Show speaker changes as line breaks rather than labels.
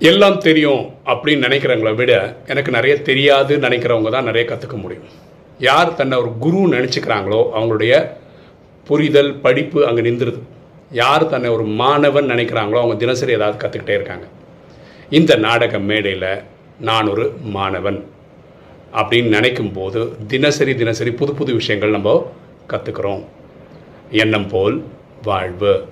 எல்லாம் தெரியும் அப்படின்னு நினைக்கிறவங்கள விட எனக்கு நிறைய தெரியாதுன்னு நினைக்கிறவங்க தான் நிறைய கற்றுக்க முடியும். யார் தன்னை ஒரு குரு நினச்சிக்கிறாங்களோ அவங்களுடைய புரிதல் படிப்பு அங்கே நின்றுது. யார் தன்னை ஒரு மாணவன் நினைக்கிறாங்களோ அவங்க தினசரி ஏதாவது கற்றுக்கிட்டே இருக்காங்க. இந்த நாடக மேடையில் நான் ஒரு மாணவன் அப்படின்னு நினைக்கும் போது தினசரி தினசரி புது புது விஷயங்கள் நம்ம கற்றுக்குறோம் எண்ணம் போல் வாழ்வு.